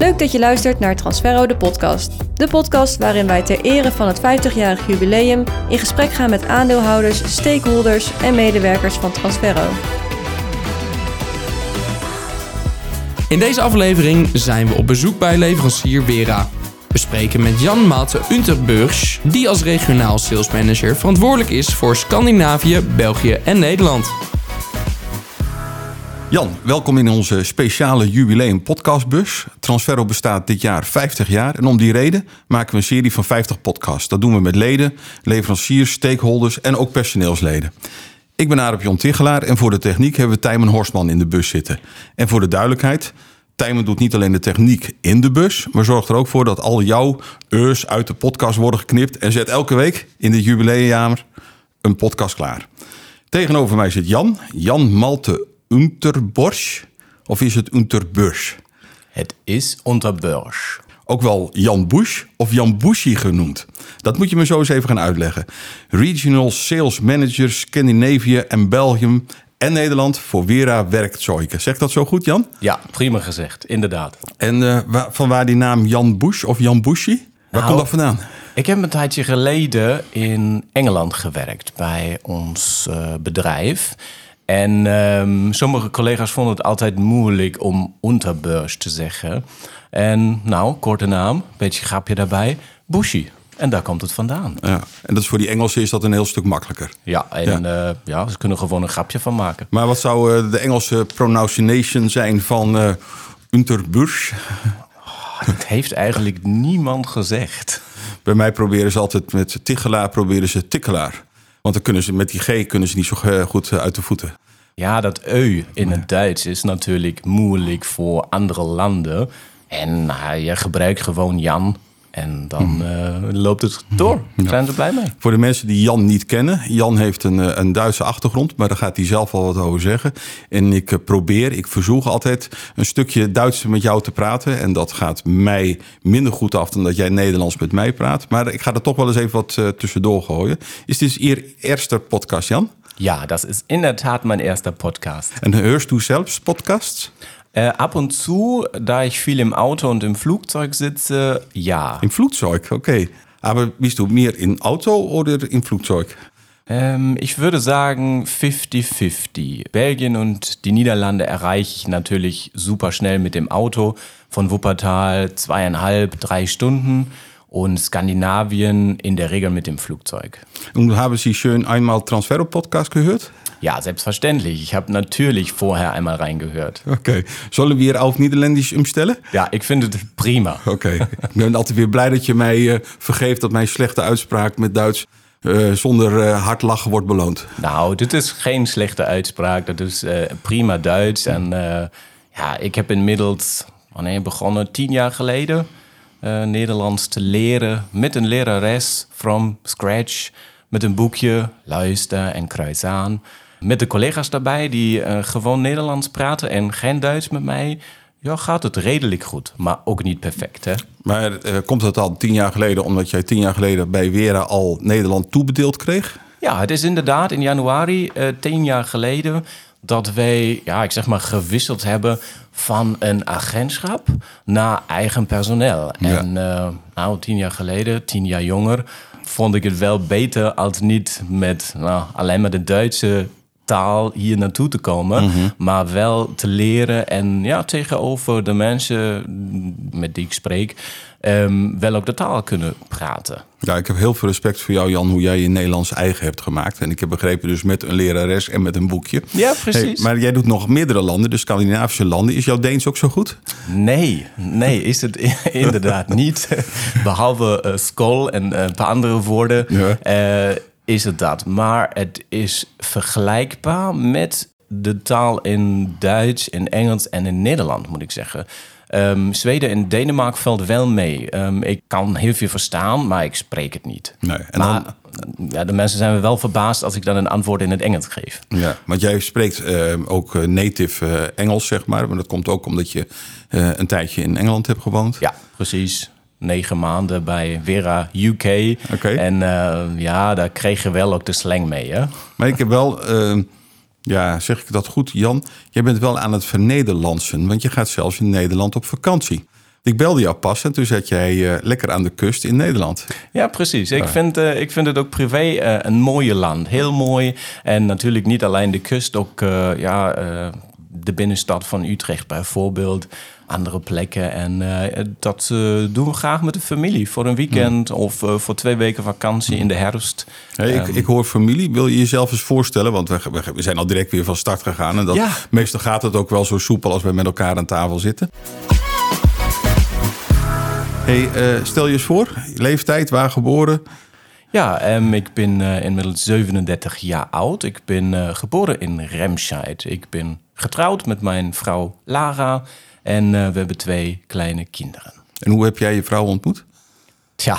Leuk dat je luistert naar Transferro de podcast. De podcast waarin wij ter ere van het 50-jarig jubileum in gesprek gaan met aandeelhouders, stakeholders en medewerkers van Transferro. In deze aflevering zijn we op bezoek bij leverancier Wera. We spreken met Jan Matte Unterburgs, die als regionaal salesmanager verantwoordelijk is voor Scandinavië, België en Nederland. Jan, welkom in onze speciale jubileum podcastbus. Transferro bestaat dit jaar 50 jaar en om die reden maken we een serie van 50 podcasts. Dat doen we met leden, leveranciers, stakeholders en ook personeelsleden. Ik ben Arep Jon Tichelaar en voor de techniek hebben we Tijmen Horstman in de bus zitten. En voor de duidelijkheid, Tijmen doet niet alleen de techniek in de bus, maar zorgt er ook voor dat al jouw eurs uit de podcast worden geknipt en zet elke week in dit jubileumjaar een podcast klaar. Tegenover mij zit Jan, Jan Malte Unterborsch, of is het Unterburs? Het is Unterbursch. Ook wel Jan Bush of Jan Bushi genoemd. Dat moet je me zo eens even gaan uitleggen. Regional Sales Manager Scandinavië en Belgium en Nederland voor Wera Werkzeuken. Zegt dat zo goed, Jan? Ja, prima gezegd, inderdaad. En uh, van waar die naam Jan Bush of Jan Bushi? Waar Nou, komt dat vandaan? Ik heb een tijdje geleden in Engeland gewerkt bij ons eh, bedrijf. En ehm, sommige collega's vonden het altijd moeilijk om Unterbursch te zeggen. En nou, korte naam, beetje grapje daarbij, Bushi. En daar komt het vandaan. Ja. En dat is voor die Engelsen is dat een heel stuk makkelijker. Ja, en ja. ja, ze kunnen gewoon een grapje van maken. Maar wat zou uh, de Engelse pronunciation zijn van uh, Unterbursch? Dat heeft eigenlijk niemand gezegd. Bij mij proberen ze altijd met tichelaar, proberen ze tikkelaar. Want dan kunnen ze met die G kunnen ze niet zo goed uit de voeten. Ja, dat eu in het Duits is natuurlijk moeilijk voor andere landen. En nou, je gebruikt gewoon Jan en dan uh, loopt het door. Ja. Zijn ze blij mee. Voor de mensen die Jan niet kennen. Jan heeft een, eh, een Duitse achtergrond, maar daar gaat hij zelf al wat over zeggen. En ik eh, probeer, ik verzoek altijd een stukje Duits met jou te praten. En dat gaat mij minder goed af dan dat jij Nederlands met mij praat. Maar ik ga er toch wel eens even wat uh, tussendoor gooien. Is dit Ihr eerste podcast, Jan? Ja, das ist in der Tat mein erster Podcast. En hörst du selbst Podcasts? Äh, ab und zu, da ich viel im Auto und im Flugzeug sitze, ja. Im Flugzeug, okay. Aber bist du mehr im Auto oder im Flugzeug? Ähm, ich würde sagen 50-50. Belgien und die Niederlande erreiche ich natürlich super schnell mit dem Auto. Von Wuppertal zweieinhalb, drei Stunden. Und Skandinavien in der Regel mit dem Flugzeug. Und haben Sie schön einmal Transferro-Podcast gehört? Ja, selbstverständlich. Ich habe natürlich vorher einmal reingehört. Okay. Sollen wir auf Niederländisch umstellen? Ja, ik vind het prima. Oké. Okay. ik ben altijd weer blij dat je mij uh, vergeeft dat mijn slechte uitspraak met Duits uh, zonder uh, hard lachen wordt beloond. Nou, dit is geen slechte uitspraak. Dat is prima Duits. En ja, ik heb inmiddels wanneer begonnen, tien jaar geleden, Nederlands te leren met een lerares from scratch. Met een boekje, luister en kruis aan met de collega's daarbij die uh, gewoon Nederlands praten en geen Duits met mij. Ja, gaat het redelijk goed, maar ook niet perfect. Hè? Maar uh, komt het al tien jaar geleden omdat jij tien jaar geleden bij Wera al Nederland toebedeeld kreeg? Ja, het is inderdaad in januari tien jaar geleden dat wij, ja, ik zeg maar, gewisseld hebben van een agentschap naar eigen personeel. Ja. En nou, tien jaar geleden, tien jaar jonger, vond ik het wel beter als niet met nou, alleen maar de Duitse taal hier naartoe te komen, mm -hmm. maar wel te leren en ja, tegenover de mensen met die ik spreek, um, wel ook de taal kunnen praten. Ja, ik heb heel veel respect voor jou, Jan, hoe jij je Nederlands eigen hebt gemaakt. En ik heb begrepen dus met een lerares en met een boekje. Ja, precies. Hey, maar jij doet nog meerdere landen, de Scandinavische landen. Is jouw Deens ook zo goed? Nee, nee, is het inderdaad niet. Behalve uh, school en uh, een paar andere woorden. Ja. Uh, is het dat. Maar het is vergelijkbaar met de taal in Duits, in Engels en in Nederland, moet ik zeggen. Um, Zweden en Denemarken valt wel mee. Um, ik kan heel veel verstaan, maar ik spreek het niet. Nee, en maar dan... ja, de mensen zijn wel verbaasd als ik dan een antwoord in het Engels geef. Ja, want jij spreekt uh, ook native uh, Engels, zeg maar. Maar dat komt ook omdat je uh, een tijdje in Engeland hebt gewoond. Ja, precies negen maanden bij Vera UK. Okay. En uh, ja, daar kreeg je wel ook de slang mee, hè? Maar ik heb wel, uh, ja, zeg ik dat goed, Jan? Jij bent wel aan het vernederlandsen, want je gaat zelfs in Nederland op vakantie. Ik belde jou pas en toen zat jij eh, lekker aan de kust in Nederland. Ja, precies. Ik, vind, eh, ik vind het ook privé eh, een mooie land. Heel mooi. En natuurlijk niet alleen de kust, ook ja, de binnenstad van Utrecht bijvoorbeeld. Andere plekken. En eh, dat eh, doen we graag met de familie. Voor een weekend of eh, voor twee weken vakantie in de herfst. Hey, ik, Ehm. ik hoor familie. Wil je jezelf eens voorstellen? Want we, zijn al direct weer van start gegaan. En dat, Ja. meestal gaat het ook wel zo soepel als we met elkaar aan tafel zitten. Hey, stel je eens voor, leeftijd, waar geboren? Ja, ehm, ik ben inmiddels 37 jaar oud. Ik ben geboren in Remscheid. Ik ben getrouwd met mijn vrouw Lara. En eh, we hebben twee kleine kinderen. En hoe heb jij je vrouw ontmoet? Tja,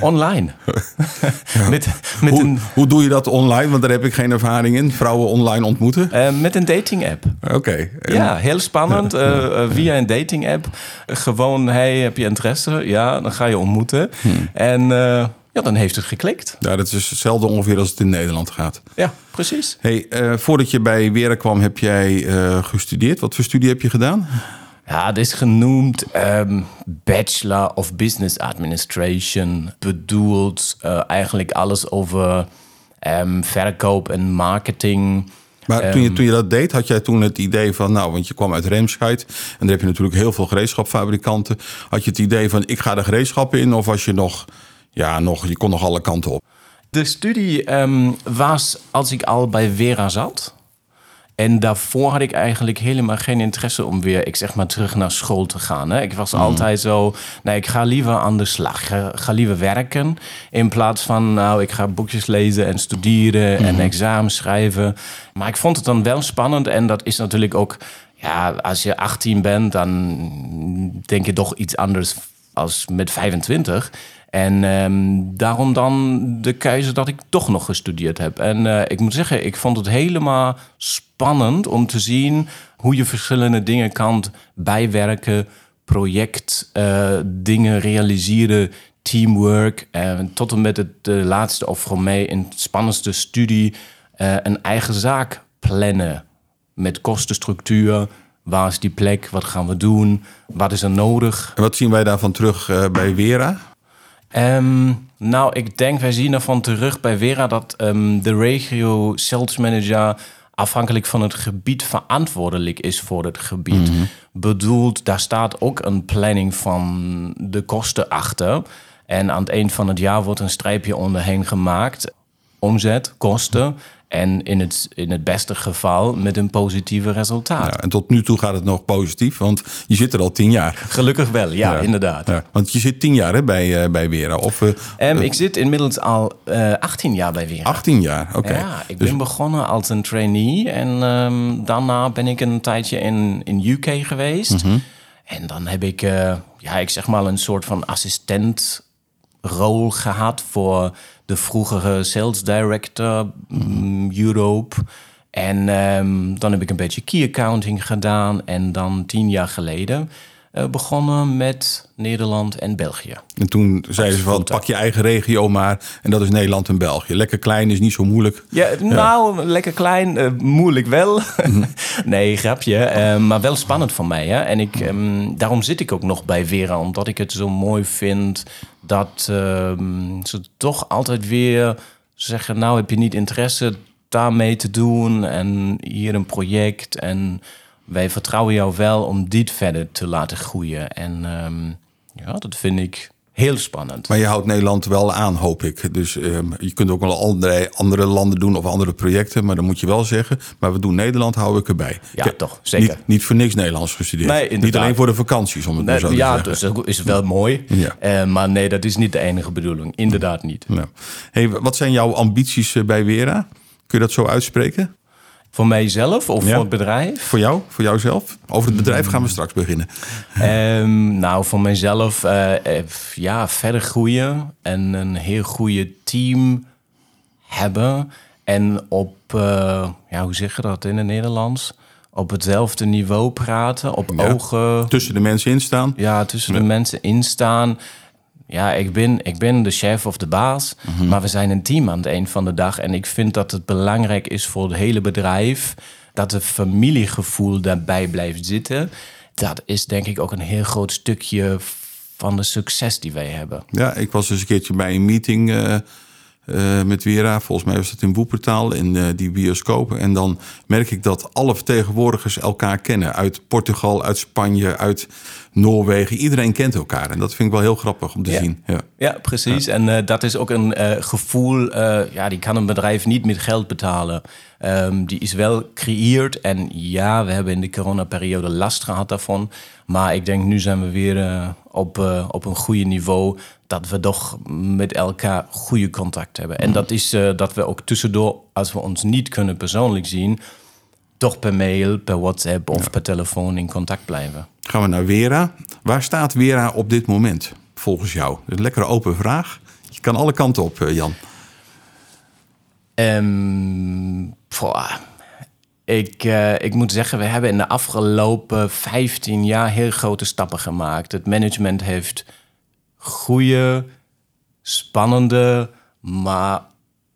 online. met, met, Hoe, een, hoe doe je dat online? Want daar heb ik geen ervaring in. Vrouwen online ontmoeten. eh, met een dating app. Oké. En- Ja, heel spannend. eh, via een dating app. gewoon, hey, heb je interesse? Ja, dan ga je ontmoeten. En eh, ja, dan heeft het geklikt. Ja, dat is hetzelfde ongeveer als het in Nederland gaat. Ja, precies. Hey, eh, voordat je bij Wera kwam, heb jij eh, gestudeerd. Wat voor studie heb je gedaan? Ja, het is genoemd ehm, Bachelor of Business Administration. Bedoeld eh, eigenlijk alles over ehm, verkoop en marketing. Maar toen, je, toen je dat deed, had jij toen het idee van, nou, want je kwam uit Remscheid en daar heb je natuurlijk heel veel gereedschapfabrikanten. Had je het idee van, ik ga de gereedschappen in, of was je nog, ja, nog, je kon nog alle kanten op? De studie ehm, was als ik al bij Vera zat. En daarvoor had ik eigenlijk helemaal geen interesse om weer, ik zeg maar, terug naar school te gaan. Hè. Ik was altijd zo, nee, ik ga liever aan de slag. Ik ga, ga liever werken. In plaats van, nou, ik ga boekjes lezen en studeren en examens schrijven. Maar ik vond het dan wel spannend. En dat is natuurlijk ook, ja, als je 18 bent, dan denk je toch iets anders als met 25. En ehm, daarom dan de keuze dat ik toch nog gestudeerd heb. En eh, ik moet zeggen, ik vond het helemaal spannend om te zien hoe je verschillende dingen kan bijwerken, project, eh, dingen realiseren, teamwork. En tot en met het laatste, of voor mij in het spannendste studie, eh, een eigen zaak plannen. Met kostenstructuur. Waar is die plek? Wat gaan we doen? Wat is er nodig? En wat zien wij daarvan terug eh, bij Wera? Ehm, nou, ik denk, wij zien ervan terug bij Vera dat ehm, de regio sales manager afhankelijk van het gebied verantwoordelijk is voor het gebied. Bedoeld, daar staat ook een planning van de kosten achter. En aan het eind van het jaar wordt een streepje onderheen gemaakt. Omzet, kosten. En in het, in het beste geval met een positieve resultaat. Ja, en tot nu toe gaat het nog positief, want je zit er al tien jaar. Gelukkig wel, ja, inderdaad. Ja, want je zit tien jaar hè, bij, eh, bij Wera, of eh, Ehm, ik zit inmiddels al eh 18 jaar bij Vera. 18 jaar. Oké. Ja, ik Dus- ben begonnen als een trainee en ehm, daarna ben ik een tijdje in, in UK geweest. Mhm. En dan heb ik, eh, ja, ik zeg maar een soort van assistentrol gehad voor de vroegere sales director mm, Europe. En ehm, dan heb ik een beetje key accounting gedaan en dan tien jaar geleden eh, begonnen met Nederland en België. En toen zeiden ze van, pak je eigen regio maar. En dat is Nederland en België. Lekker klein, is niet zo moeilijk. Ja, nou, lekker klein, eh, moeilijk wel. nee, grapje. eh, maar wel spannend voor mij. Hè? En ik, ehm, daarom zit ik ook nog bij Vera, omdat ik het zo mooi vind dat ehm, ze toch altijd weer zeggen: Nou, heb je niet interesse daarmee te doen? En hier een project. En wij vertrouwen jou wel om dit verder te laten groeien. En ehm, ja, dat vind ik heel spannend. Maar je houdt Nederland wel aan, hoop ik. Dus ehm, je kunt ook wel andere, andere landen doen of andere projecten. Maar dan moet je wel zeggen, maar we doen Nederland, hou ik erbij. Ja, Ik toch, zeker. Niet, niet voor niks Nederlands gestudeerd. Nee, niet alleen voor de vakanties, om het Nee, zo te ja, dus dat is wel mooi. Ja. Eh, maar nee, dat is niet de enige bedoeling. Inderdaad niet. Ja. Hey, wat zijn jouw ambities eh, bij Wera? Kun je dat zo uitspreken? Voor mijzelf of Ja. voor het bedrijf? Voor jou, voor jouzelf? Over het bedrijf gaan we straks beginnen. Ehm, nou, voor mijzelf, eh, eh, ja, verder groeien en een heel goede team hebben. En op, eh, ja, hoe zeg je dat in het Nederlands? Op hetzelfde niveau praten, op Ja. ogen, Tussen de mensen in staan. ja, tussen de mensen instaan. Ja, ik ben, ik ben de chef of de baas, maar we zijn een team aan het eind van de dag. En ik vind dat het belangrijk is voor het hele bedrijf dat het familiegevoel daarbij blijft zitten. dat is denk ik ook een heel groot stukje van de succes die wij hebben. Ja, ik was eens een keertje bij een meeting eh, eh, met Vera. Volgens mij was dat in Woepertaal, in eh, die bioscopen. En dan merk ik dat alle vertegenwoordigers elkaar kennen. Uit Portugal, uit Spanje, uit Noorwegen. Iedereen kent elkaar. En dat vind ik wel heel grappig om te Ja. zien. Ja. Ja, precies. En eh, dat is ook een gevoel, ja, die kan een bedrijf niet met geld betalen. Ehm, die is wel creëerd. En ja, we hebben in de coronaperiode last gehad daarvan. Maar ik denk, nu zijn we weer op, eh, op een goede niveau. Dat we toch met elkaar goede contact hebben. En dat is eh, dat we ook tussendoor, als we ons niet kunnen persoonlijk zien, toch per mail, per WhatsApp of per telefoon in contact blijven. Gaan we naar Vera. Waar staat Vera op dit moment, volgens jou? Een lekkere open vraag. Je kan alle kanten op, eh, Jan. Ehm, poh. Ik, eh, ik moet zeggen, we hebben in de afgelopen 15 jaar heel grote stappen gemaakt. Het management heeft goede, spannende, maar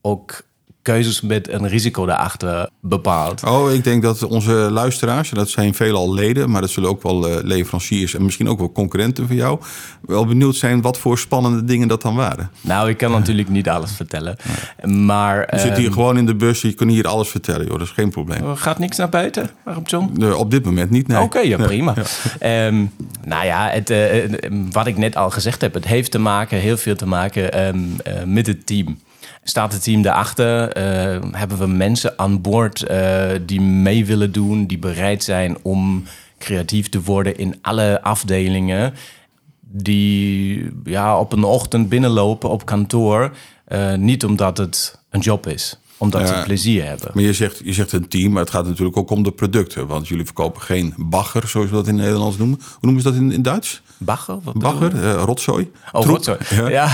ook keuzes met een risico daarachter bepaald. Oh, ik denk dat onze luisteraars, en dat zijn veelal leden, maar dat zullen ook wel eh, leveranciers en misschien ook wel concurrenten van jou, wel benieuwd zijn wat voor spannende dingen dat dan waren. Nou, ik kan natuurlijk niet alles vertellen, maar Je zit hier ehm, gewoon in de bus, je kan hier alles vertellen, joh. Dat is geen probleem. gaat niks naar buiten, waarom John? Nee, op dit moment niet, nee. Oké, ja, prima. Ehm, nou ja, het, eh, eh, wat ik net al gezegd heb, het heeft te maken, heel veel te maken ehm, eh, met het team. Staat het team daarachter? Eh, hebben we mensen aan boord eh, die mee willen doen, die bereid zijn om creatief te worden in alle afdelingen? Die ja, op een ochtend binnenlopen op kantoor, eh, niet omdat het een job is, omdat ze Ja. plezier hebben. Maar je zegt, je zegt een team, maar het gaat natuurlijk ook om de producten. Want jullie verkopen geen bagger, zoals we dat in het Nederlands noemen. Hoe noemen ze dat in, in Duits? Bagger? Wat? Bagger, rotzooi. Oh, Troep. Rotzooi. Ja. Ja.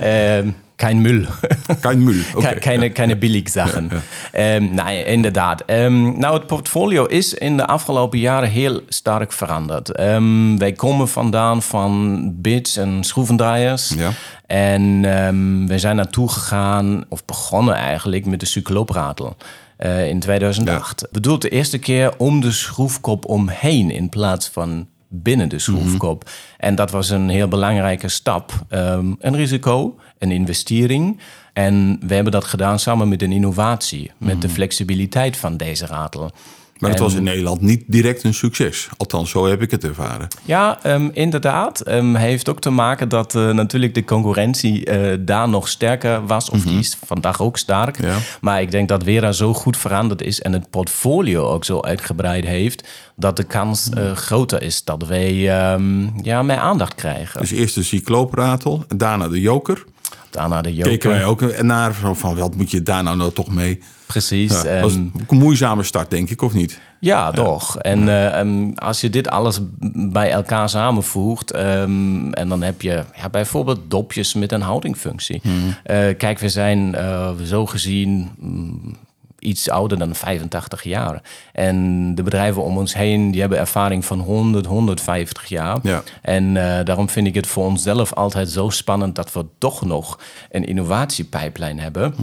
Ehm, kein Müll. Kein Müll. Ke- Keine, keine Billigsachen. Ehm, nee, inderdaad. Ehm, nou, het portfolio is in de afgelopen jaren heel sterk veranderd. Ehm, wij komen vandaan van bits en schroevendraaiers. Ja. En ehm, we zijn naartoe gegaan, of begonnen eigenlijk, met de cycloopratel. eh, in 2008. Bedoeld de eerste keer om de schroefkop omheen in plaats van binnen de schroefkop. En dat was een heel belangrijke stap. Ehm, een risico, een investering. En we hebben dat gedaan samen met een innovatie, met de flexibiliteit van deze ratel. Maar het En- was in Nederland niet direct een succes. Althans, zo heb ik het ervaren. Ja, ehm, inderdaad. Ehm heeft ook te maken dat eh, natuurlijk de concurrentie eh, daar nog sterker was. Of die is vandaag ook sterk. Ja. Maar ik denk dat Vera zo goed veranderd is en het portfolio ook zo uitgebreid heeft. Dat de kans eh, groter is dat wij ehm, ja, meer aandacht krijgen. Dus eerst de cycloopratel, daarna de joker. Daarna de Keken joker. wij ook naar van, van wat moet je daar nou, nou toch mee? Precies. Ja, dat was een moeizame start, denk ik, of niet? Ja, toch. En eh, ehm, als je dit alles bij elkaar samenvoegt... ehm, en dan heb je ja, bijvoorbeeld dopjes met een houdingfunctie. Eh, kijk, we zijn eh, zo gezien mm, iets ouder dan 85 jaar. En de bedrijven om ons heen die hebben ervaring van 100, 150 jaar. Ja. En daarom vind ik het voor onszelf altijd zo spannend... dat we toch nog een innovatiepijplijn hebben...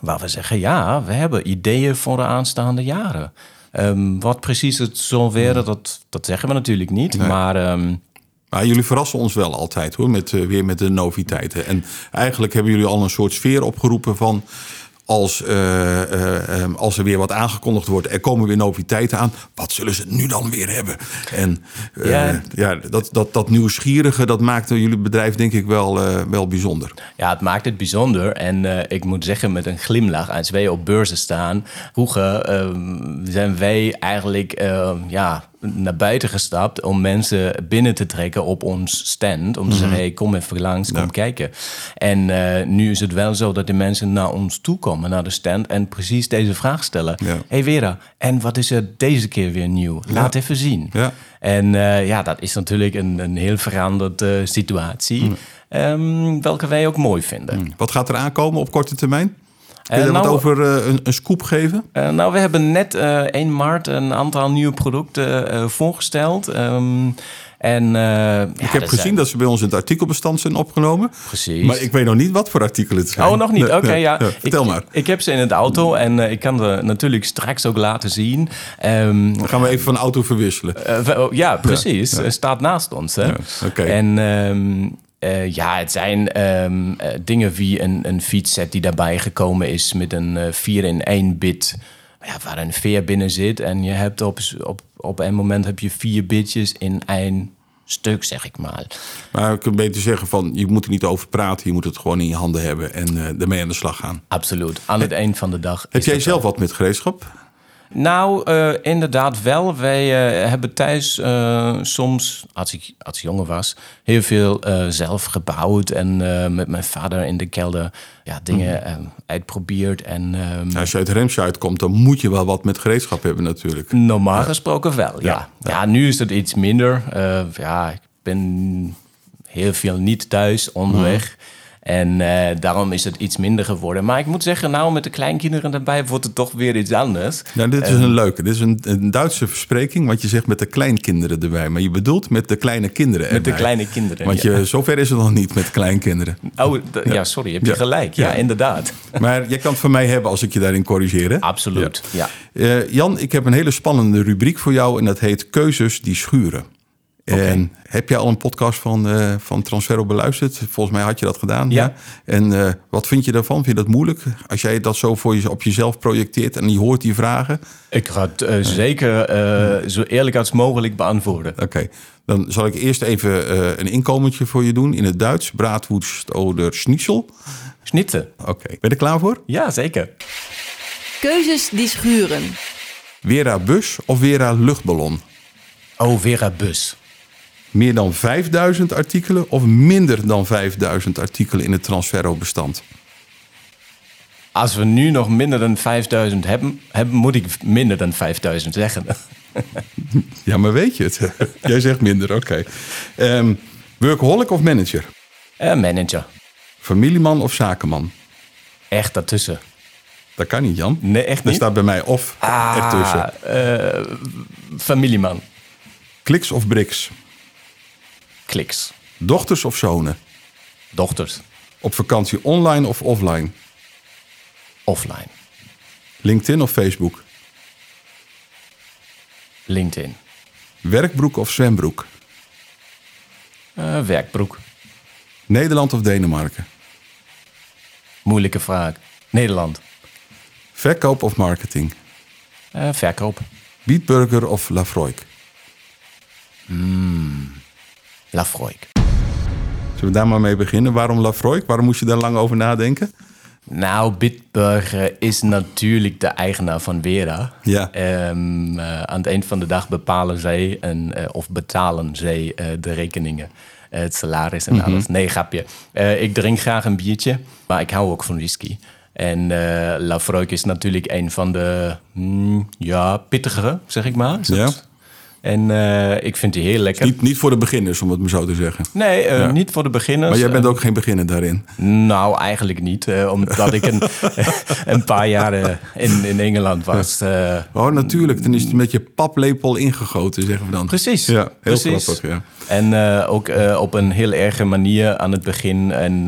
Waar we zeggen, ja, we hebben ideeën voor de aanstaande jaren. Ehm, wat precies het zal worden, dat, dat zeggen we natuurlijk niet. Maar ehm, Maar jullie verrassen ons wel altijd hoor, met, eh, weer met de noviteiten. En eigenlijk hebben jullie al een soort sfeer opgeroepen van. Als, eh, eh, eh, als er weer wat aangekondigd wordt, er komen weer noviteiten aan. Wat zullen ze nu dan weer hebben? En eh, Ja. ja. dat, dat, dat nieuwsgierige, dat maakt jullie bedrijf denk ik wel, wel bijzonder. ja, het maakt het bijzonder. En ik moet zeggen met een glimlach, als wij op beurzen staan... vroeger ehm, zijn wij eigenlijk ehm, ja, naar buiten gestapt... om mensen binnen te trekken op ons stand. Om te zeggen, hey, kom even langs, kom kijken. En eh, nu is het wel zo dat de mensen naar ons toe komen, naar de stand... en precies deze vraag stellen. Ja. hey Vera, en wat is er deze keer weer nieuw? Laat even zien. Ja. En eh, ja, dat is natuurlijk een, een heel veranderde situatie, ehm, welke wij ook mooi vinden. Wat gaat er aankomen op korte termijn? Kun je Eh, daar wat nou- over eh, een, een scoop geven? Eh, nou, we hebben net eh 1 maart een aantal nieuwe producten eh, voorgesteld. Ehm, En, uh, ik heb gezien dat ze bij ons in het artikelbestand zijn opgenomen. Precies. Maar ik weet nog niet wat voor artikelen het zijn. Oh, nog niet? Oké, ja. Vertel ik, maar. Ik heb ze in het auto en uh, ik kan ze natuurlijk straks ook laten zien. Um, Dan gaan we even van auto verwisselen. Uh, ja, precies. Ja. staat naast ons. Hè? Okay. En um, uh, ja, het zijn um, uh, dingen wie een, een fietsset die daarbij gekomen is met een uh, 4 in 1 bit. Ja, waar een veer binnen zit. En je hebt op, op, op een moment heb je vier bitjes in één stuk, zeg ik maar. Maar ik kan beter zeggen van, je moet er niet over praten. Je moet het gewoon in je handen hebben en ermee aan de slag gaan. Absoluut. Aan het eind van de dag. Heb jij zelf wat met gereedschap? Nou, uh, inderdaad wel. Wij uh, hebben thuis uh, soms, als ik, als jonger was, heel veel zelf gebouwd. En met mijn vader in de kelder ja, dingen mm. uitprobeerd. En, um, als je uit Remsje uitkomt, dan moet je wel wat met gereedschap hebben natuurlijk. Normaal gesproken wel, ja. Ja, ja. nu is het iets minder. ja, ik ben heel veel niet thuis, onderweg. Mm. En uh, daarom is het iets minder geworden. Maar ik moet zeggen, nou met de kleinkinderen erbij wordt het toch weer iets anders. Ja, dit is een leuke. Dit is een, een, Duitse verspreking, want je zegt met de kleinkinderen erbij. Maar je bedoelt met de kleine kinderen Met de kleine kinderen, Want je, ja. zover is het nog niet met kleinkinderen. Oh, ja. ja, sorry, heb je ja. gelijk. Ja, inderdaad. Maar je kan het van mij hebben als ik je daarin corrigeer, hè? Absoluut, ja. Uh, Jan, ik heb een hele spannende rubriek voor jou en dat heet Keuzes die schuren. Okay. En heb jij al een podcast van, uh, van Transferro beluisterd? Volgens mij had je dat gedaan. Ja. ja? En uh, wat vind je daarvan? Vind je dat moeilijk? Als jij dat zo voor je, op jezelf projecteert en je hoort die vragen? Ik ga het uh, zeker zo eerlijk als mogelijk beantwoorden. Oké. Okay. Dan zal ik eerst even een inkomentje voor je doen in het Duits. Braadwoest oder Schnitzel. Schnitzel. Oké. Okay. Ben je er klaar voor? Ja, zeker. Keuzes die schuren. Vera bus of Vera luchtballon? Oh, Vera bus meer dan 5000 artikelen of minder dan 5000 artikelen in het Transferro-bestand? Als we nu nog minder dan 5000 hebben, hebben moet ik minder dan 5000 zeggen. ja, maar weet je het? Jij zegt minder, oké. Okay. Um, workaholic of manager? Uh, manager. Familieman of zakenman? Echt daartussen. Dat kan niet, Jan. Nee, echt niet. Er staat bij mij of ah, ertussen. Uh, familieman. Kliks of Brix? Kliks. Dochters of zonen? Dochters. Op vakantie online of offline? Offline. LinkedIn of Facebook? LinkedIn. Werkbroek of zwembroek? Uh, werkbroek. Nederland of Denemarken? Moeilijke vraag. Nederland. Verkoop of marketing? Uh, verkoop. Beatburger of Lafroik? Mm. Lafroik. Zullen we daar maar mee beginnen? Waarom Lafroik? Waarom moest je daar lang over nadenken? Nou, Bitburger is natuurlijk de eigenaar van Vera. Ja. Um, uh, aan het eind van de dag bepalen zij en, uh, of betalen zij uh, de rekeningen. het salaris en mm -hmm. alles. Nee, grapje. ik drink graag een biertje, maar ik hou ook van whisky. En Lafroik is natuurlijk een van de mm, ja, pittigere, zeg ik maar. Ja. En uh, ik vind die heel lekker. Niet, niet voor de beginners, om het maar zo te zeggen. Nee, ja. niet voor de beginners. Maar jij bent ook geen beginner daarin? Nou, eigenlijk niet. Omdat ik een, een paar jaar in, in Engeland was. oh, natuurlijk. Dan is het met je paplepel ingegoten, zeggen we dan. Precies. Ja, heel precies. grappig, ja. En ook op een heel erge manier aan het begin. En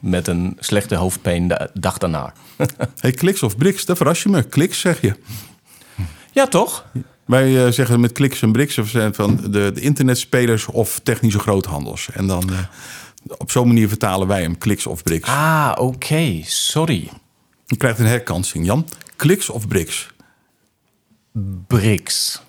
met een slechte hoofdpijn de dag daarna. hey, kliks of briks, dat verras je me. Kliks, zeg je. Ja, toch? Wij uh, zeggen met kliks en briks van de, de internetspelers of technische groothandels. En dan uh, op zo'n manier vertalen wij hem, kliks of briks. Ah, oké. Okay. Sorry. Je krijgt een herkansing, Jan. Kliks of briks? Briks.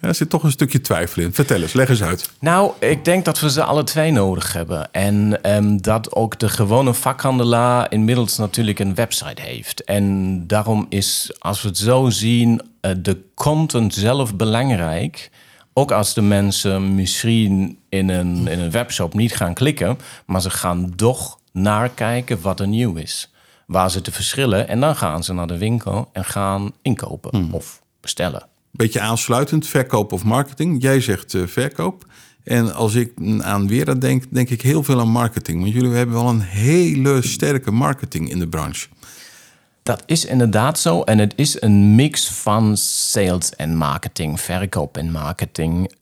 Ja, er zit toch een stukje twijfel in. Vertel eens, leg eens uit. Nou, ik denk dat we ze alle twee nodig hebben. En um, dat ook de gewone vakhandelaar inmiddels natuurlijk een website heeft. En daarom is, als we het zo zien, uh, de content zelf belangrijk. Ook als de mensen misschien in een, in een webshop niet gaan klikken, maar ze gaan toch nakijken wat er nieuw is. Waar ze te verschillen. En dan gaan ze naar de winkel en gaan inkopen hmm. of bestellen beetje aansluitend, verkoop of marketing. Jij zegt uh, verkoop. En als ik aan Wera denk, denk ik heel veel aan marketing. Want jullie hebben wel een hele sterke marketing in de branche. Dat is inderdaad zo. En het is een mix van sales en marketing, verkoop en marketing.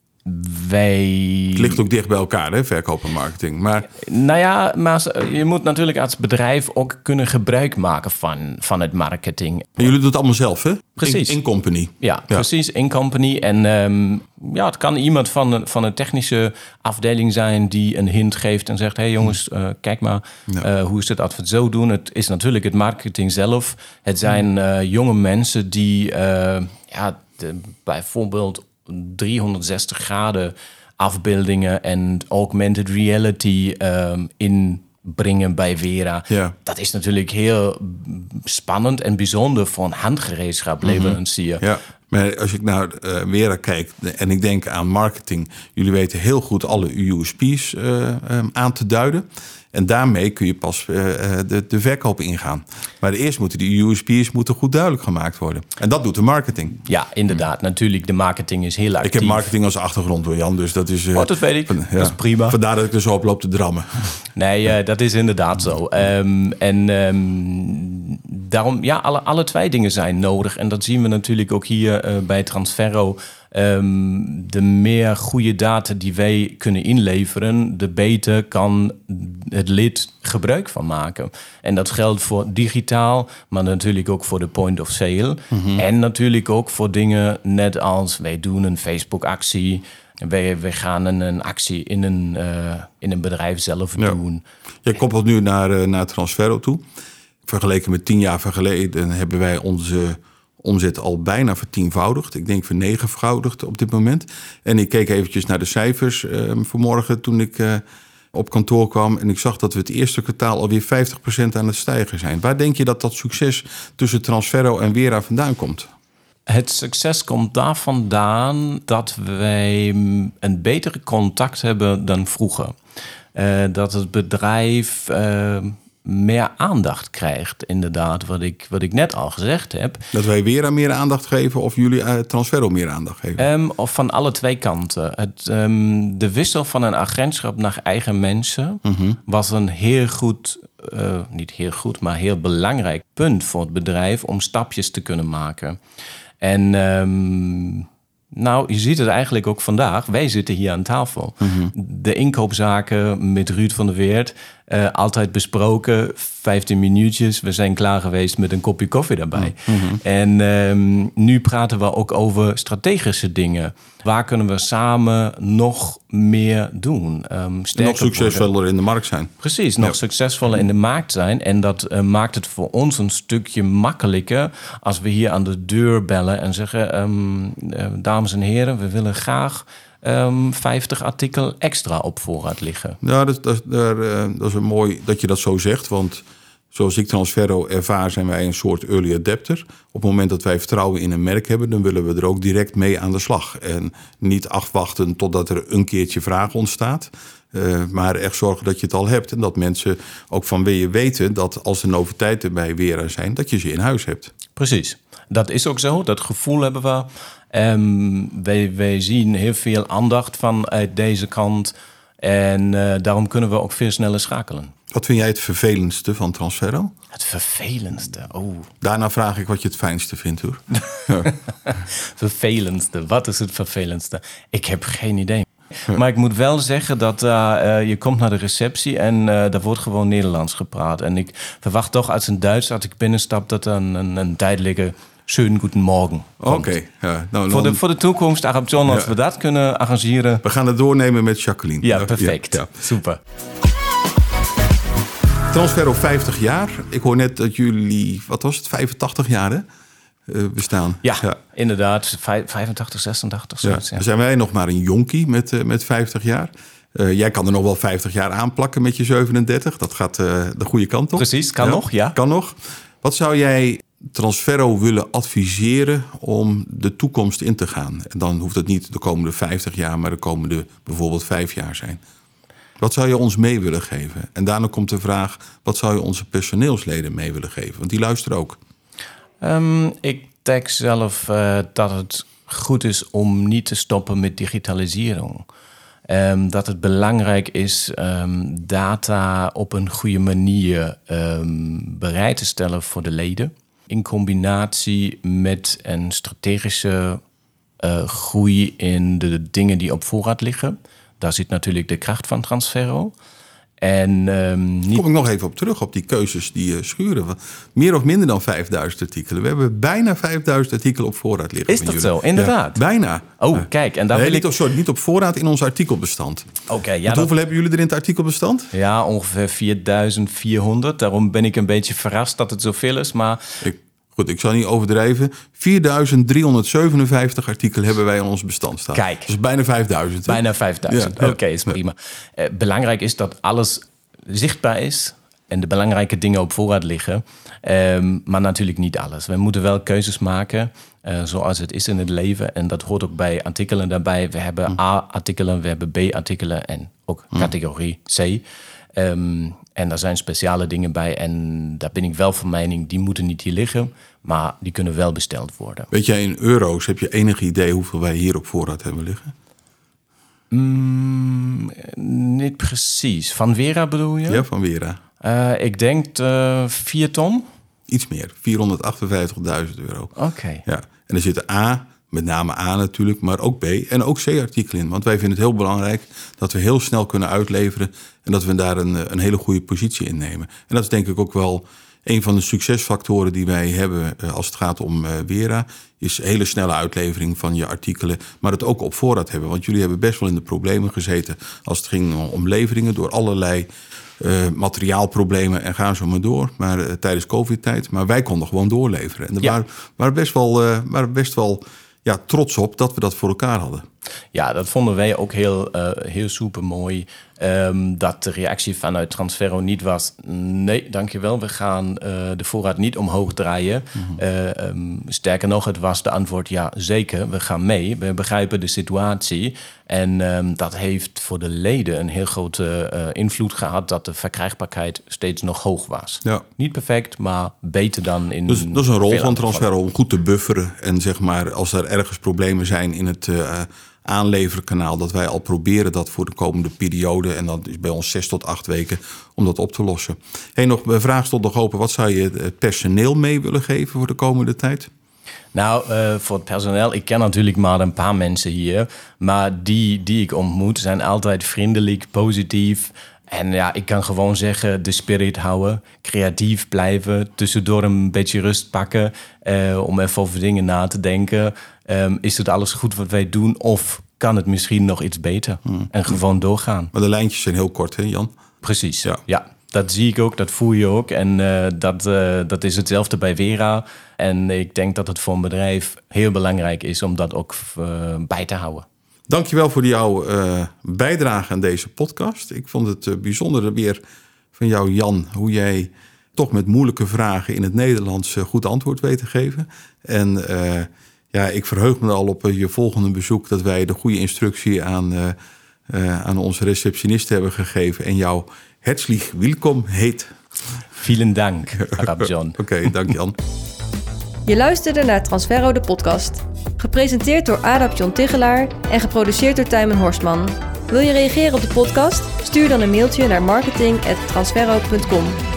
Wij... Het ligt ook dicht bij elkaar, hè, verkoop en marketing. Maar Nou ja, maar je moet natuurlijk als bedrijf ook kunnen gebruik maken van, van het marketing. jullie doen het allemaal zelf, hè? Precies. In, in company. Ja, precies, in company. En ehm, ja, het kan iemand van van een technische afdeling zijn die een hint geeft en zegt: hé hey jongens, eh, kijk maar, Ja. eh, hoe is het als we het zo doen? Het is natuurlijk het marketing zelf. Het zijn eh, jonge mensen die ja, de, bijvoorbeeld 360 graden afbeeldingen en augmented reality ehm, inbrengen bij Vera. Ja. Dat is natuurlijk heel spannend en bijzonder voor een handgereedschap leverancier. Ja, maar als ik naar eh Wera kijk en ik denk aan marketing, jullie weten heel goed alle USP's eh, eh, aan te duiden. En daarmee kun je pas eh, eh, de, de verkoop ingaan. Maar eerst moeten die USP's moeten goed duidelijk gemaakt worden. En dat doet de marketing. Ja, inderdaad. Natuurlijk, de marketing is heel actief. Ik heb marketing als achtergrond door Jan, dus dat is... Oh, dat weet ik. van- Dat is prima. Vandaar dat ik er zo op loop te drammen. Nee, dat is inderdaad zo. Ehm, en ehm, daarom, ja, alle, alle twee dingen zijn nodig. En dat zien we natuurlijk ook hier bij Transferro. Ehm, de meer goede data die wij kunnen inleveren, de beter kan het lid gebruik van maken. En dat geldt voor digitaal, maar natuurlijk ook voor de point of sale. En natuurlijk ook voor dingen net als wij doen een Facebook-actie. Wij, wij gaan een, een actie in een, eh, in een bedrijf zelf Ja. doen. Jij koppelt nu naar, eh, naar Transferro toe. Vergeleken met tien jaar geleden hebben wij onze omzet al bijna vertienvoudigd. Ik denk vernegenvoudigd op dit moment. En ik keek eventjes naar de cijfers eh, vanmorgen toen ik eh, op kantoor kwam. En ik zag dat we het eerste kwartaal alweer 50% aan het stijgen zijn. Waar denk je dat dat succes tussen Transferro en Wera vandaan komt? Het succes komt daar vandaan dat wij mm, een betere contact hebben dan vroeger. Eh, dat het bedrijf eh, meer aandacht krijgt, inderdaad, wat ik, wat ik net al gezegd heb. Dat wij Wera meer aandacht geven of jullie eh, Transferro meer aandacht geven? Ehm, of van alle twee kanten. Het, ehm, de wissel van een agentschap naar eigen mensen was een heel goed, eh, niet heel goed, maar heel belangrijk punt voor het bedrijf om stapjes te kunnen maken. En ehm, nou, je ziet het eigenlijk ook vandaag. Wij zitten hier aan tafel. De inkoopzaken met Ruud van der Weert, eh, altijd besproken. 15 minuutjes, we zijn klaar geweest met een kopje koffie daarbij. En ehm, nu praten we ook over strategische dingen. Waar kunnen we samen nog meer doen? En nog worden. succesvoller in de markt zijn. Precies, nog Ja. succesvoller in de markt zijn. En dat eh, maakt het voor ons een stukje makkelijker als we hier aan de deur bellen en zeggen: ehm, eh, Dames en heren, we willen graag ehm 50 artikel extra op voorraad liggen. Ja, dat, dat, eh, dat is een mooi dat je dat zo zegt. Want zoals ik Transferro ervaar, zijn wij een soort early adapter. Op het moment dat wij vertrouwen in een merk hebben, dan willen we er ook direct mee aan de slag. En niet afwachten totdat er een keertje vraag ontstaat. eh, maar echt zorgen dat je het al hebt. En dat mensen ook van je weten dat als er noviteiten bij Wera zijn, dat je ze in huis hebt. Precies, dat is ook zo. Dat gevoel hebben we. Ehm, wij, wij zien heel veel aandacht vanuit deze kant. En eh, daarom kunnen we ook veel sneller schakelen. Wat vind jij het vervelendste van Transferro? Het vervelendste. Oh, Daarna vraag ik wat je het fijnste vindt hoor. vervelendste. Wat is het vervelendste? Ik heb geen idee. Maar ik moet wel zeggen dat eh, eh, je komt naar de receptie en eh daar wordt gewoon Nederlands gepraat. En ik verwacht toch als een Duits dat ik binnenstap dat er een, een, een tijdelijke schönen guten Morgen. Oké, ja, nou, Voor, de, voor de toekomst, Arab John, als Ja. we dat kunnen arrangeren. we gaan het doornemen met Jacqueline. Ja, perfect. ja. Super. Transferro 50 jaar. Ik hoor net dat jullie, wat was het, 85 jaar hè, eh, bestaan. Ja, ja. inderdaad. Vijf- 85, 86, Ja. zoiets. Ja. Dan zijn wij nog maar een jonkie met, eh, met 50 jaar. Eh, jij kan er nog wel 50 jaar aanplakken met je 37. Dat gaat de goede kant op. Precies, kan nog, ja. Kan nog. Wat zou jij Transferro willen adviseren om de toekomst in te gaan? En dan hoeft het niet de komende 50 jaar, maar de komende bijvoorbeeld 5 jaar zijn. Wat zou je ons mee willen geven? En daarna komt de vraag: wat zou je onze personeelsleden mee willen geven? Want die luisteren ook. Ehm, ik denk zelf eh, dat het goed is om niet te stoppen met digitalisering. Ehm, dat het belangrijk is ehm, data op een goede manier bereid te stellen voor de leden. In combinatie met een strategische eh, groei in de dingen die op voorraad liggen. Daar zit natuurlijk de kracht van Transferro. En ehm, niet... Kom ik nog even op terug, op die keuzes die uh, schuren. Meer of minder dan 5000 artikelen. We hebben bijna 5000 artikelen op voorraad liggen. Is dat zo? Inderdaad? Ja, bijna. Oh, kijk. En daar nee, wil niet, ik... sorry, niet op voorraad in ons artikelbestand. Oké, ja. Dat- Hoeveel hebben jullie er in het artikelbestand? Ja, ongeveer 4400. Daarom ben ik een beetje verrast dat het zoveel is. Maar Ik, goed, ik zal niet overdrijven. 4357 artikelen hebben wij in ons bestand staan. Kijk. Dus bijna 5000. hè? bijna 5000. Ja, ja. Oké, is prima. Eh, belangrijk is dat alles zichtbaar is en de belangrijke dingen op voorraad liggen. Ehm, maar natuurlijk niet alles. We moeten wel keuzes maken eh, zoals het is in het leven. En dat hoort ook bij artikelen daarbij. We hebben A-artikelen, we hebben B-artikelen en ook categorie C. Ehm, en daar zijn speciale dingen bij. En daar ben ik wel van mening, die moeten niet hier liggen. Maar die kunnen wel besteld worden. Weet jij in euro's, heb je enig idee hoeveel wij hier op voorraad hebben liggen? Mm, niet precies. Van Vera bedoel je? Ja, van Wera. Eh, ik denk eh 4 ton. Iets meer, 458.000 euro. Oké. Ja. En er zitten A, met name A natuurlijk, maar ook B en ook C-artikelen in. Want wij vinden het heel belangrijk dat we heel snel kunnen uitleveren en dat we daar een, een hele goede positie in nemen. En dat is denk ik ook wel een van de succesfactoren die wij hebben eh, als het gaat om eh, Wera. Is hele snelle uitlevering van je artikelen, maar het ook op voorraad hebben. Want jullie hebben best wel in de problemen gezeten als het ging om leveringen door allerlei eh, materiaalproblemen en gaan zo maar door. Maar tijdens COVID-tijd. Maar wij konden gewoon doorleveren. En daar Ja. waren, waren best wel, waren best wel ja, trots op dat we dat voor elkaar hadden. Ja, dat vonden wij ook heel, heel super mooi. Ehm, dat de reactie vanuit Transferro niet was: nee, dankjewel, we gaan eh, de voorraad niet omhoog draaien. Eh, ehm, sterker nog, het was de antwoord: ja, zeker, we gaan mee. We begrijpen de situatie. En ehm, dat heeft voor de leden een heel grote eh, invloed gehad dat de verkrijgbaarheid steeds nog hoog was. Ja. Niet perfect, maar beter dan in. Dus dat is een rol van Transferro om goed te bufferen. En zeg maar, als er ergens problemen zijn in het aanleverkanaal, dat wij al proberen dat voor de komende periode, en dat is bij ons zes tot acht weken, om dat op te lossen. Hey, nog een vraag stond nog open. Wat zou je het personeel mee willen geven voor de komende tijd? Nou, eh, voor het personeel, ik ken natuurlijk maar een paar mensen hier. Maar die die ik ontmoet zijn altijd vriendelijk, positief. En ja, ik kan gewoon zeggen, de spirit houden. Creatief blijven, tussendoor een beetje rust pakken. eh, om even over dingen na te denken. Ehm, is het alles goed wat wij doen? Of kan het misschien nog iets beter? En gewoon doorgaan. Maar de lijntjes zijn heel kort, hè Jan? Precies, Ja. ja. Dat zie ik ook, dat voel je ook. En eh, dat, eh, dat is hetzelfde bij Vera. En ik denk dat het voor een bedrijf heel belangrijk is om dat ook eh, bij te houden. Dankjewel voor jouw bijdrage aan deze podcast. Ik vond het bijzonder weer van jou, Jan, hoe jij toch met moeilijke vragen in het Nederlands goed antwoord weet te geven. En ja, ik verheug me al op eh, je volgende bezoek dat wij de goede instructie aan, eh, eh, aan onze receptionist hebben gegeven en jou herzlich welkom heet. Vielen dank, Arab John. Oké, dank Jan. Je luisterde naar Transferro de podcast. Gepresenteerd door Adap John Tigelaar en geproduceerd door Tijmen Horstman. Wil je reageren op de podcast? Stuur dan een mailtje naar marketing.transferro.com.